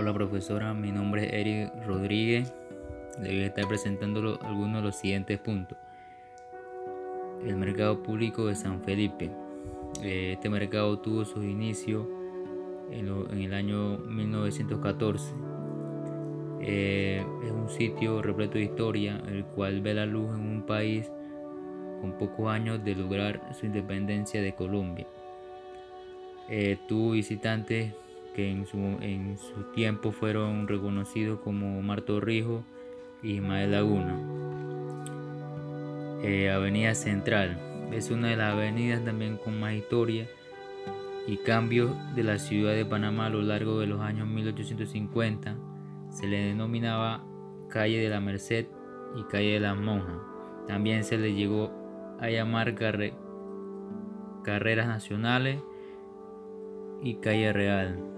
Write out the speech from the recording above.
Hola profesora, mi nombre es Eric Rodríguez. Le voy a estar presentando algunos de los siguientes puntos. El mercado público de San Felipe. Eh, este mercado tuvo sus inicios en, el año 1914. Eh, es un sitio repleto de historia, el cual ve la luz en un país con pocos años de lograr su independencia de Colombia. Eh, tuvo visitantes que en su, en su tiempo fueron reconocidos como Omar Torrijos y Ismael Laguna. Eh, Avenida Central es una de las avenidas también con más historia y cambios de la ciudad de Panamá a lo largo de los años 1850. Se le denominaba calle de la Merced y calle de las Monjas. También se le llegó a llamar carreras nacionales y calle real.